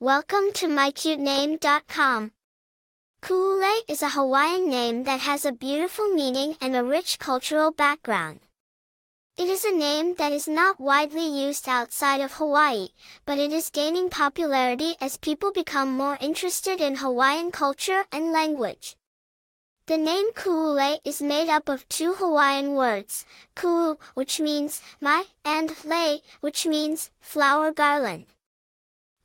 Welcome to mycutename.com. Kuulei is a Hawaiian name that has a beautiful meaning and a rich cultural background. It is a name that is not widely used outside of Hawaii, but it is gaining popularity as people become more interested in Hawaiian culture and language. The name Kuulei is made up of two Hawaiian words, ku, which means my, and lei, which means flower garland.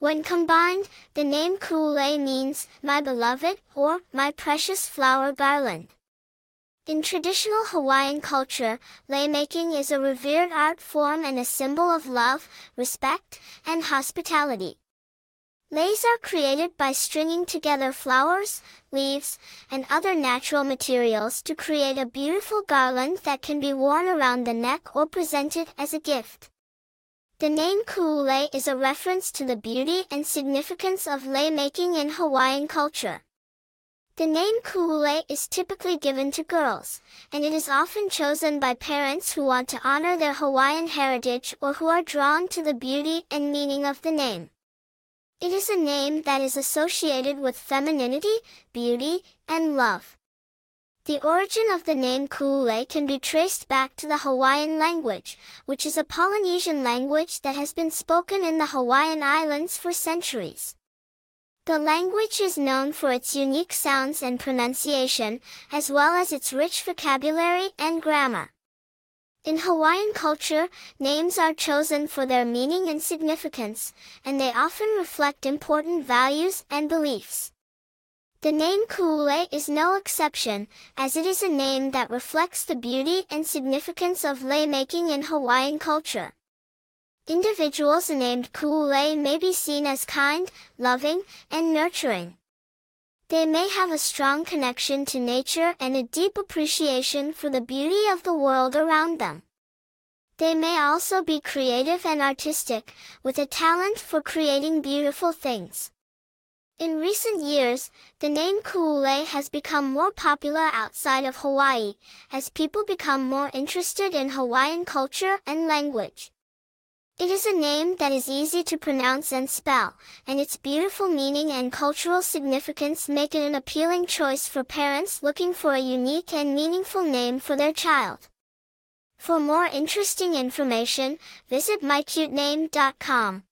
When combined, the name Kuulei means my beloved or my precious flower garland. In traditional Hawaiian culture, lei making is a revered art form and a symbol of love, respect, and hospitality. Leis are created by stringing together flowers, leaves, and other natural materials to create a beautiful garland that can be worn around the neck or presented as a gift. The name Kuulei is a reference to the beauty and significance of lei making in Hawaiian culture. The name Kuulei is typically given to girls, and it is often chosen by parents who want to honor their Hawaiian heritage or who are drawn to the beauty and meaning of the name. It is a name that is associated with femininity, beauty, and love. The origin of the name Kuulei can be traced back to the Hawaiian language, which is a Polynesian language that has been spoken in the Hawaiian Islands for centuries. The language is known for its unique sounds and pronunciation, as well as its rich vocabulary and grammar. In Hawaiian culture, names are chosen for their meaning and significance, and they often reflect important values and beliefs. The name Kuulei is no exception, as it is a name that reflects the beauty and significance of lei making in Hawaiian culture. Individuals named Kuulei may be seen as kind, loving, and nurturing. They may have a strong connection to nature and a deep appreciation for the beauty of the world around them. They may also be creative and artistic, with a talent for creating beautiful things. In recent years, the name Kuulei has become more popular outside of Hawaii, as people become more interested in Hawaiian culture and language. It is a name that is easy to pronounce and spell, and its beautiful meaning and cultural significance make it an appealing choice for parents looking for a unique and meaningful name for their child. For more interesting information, visit mycutename.com.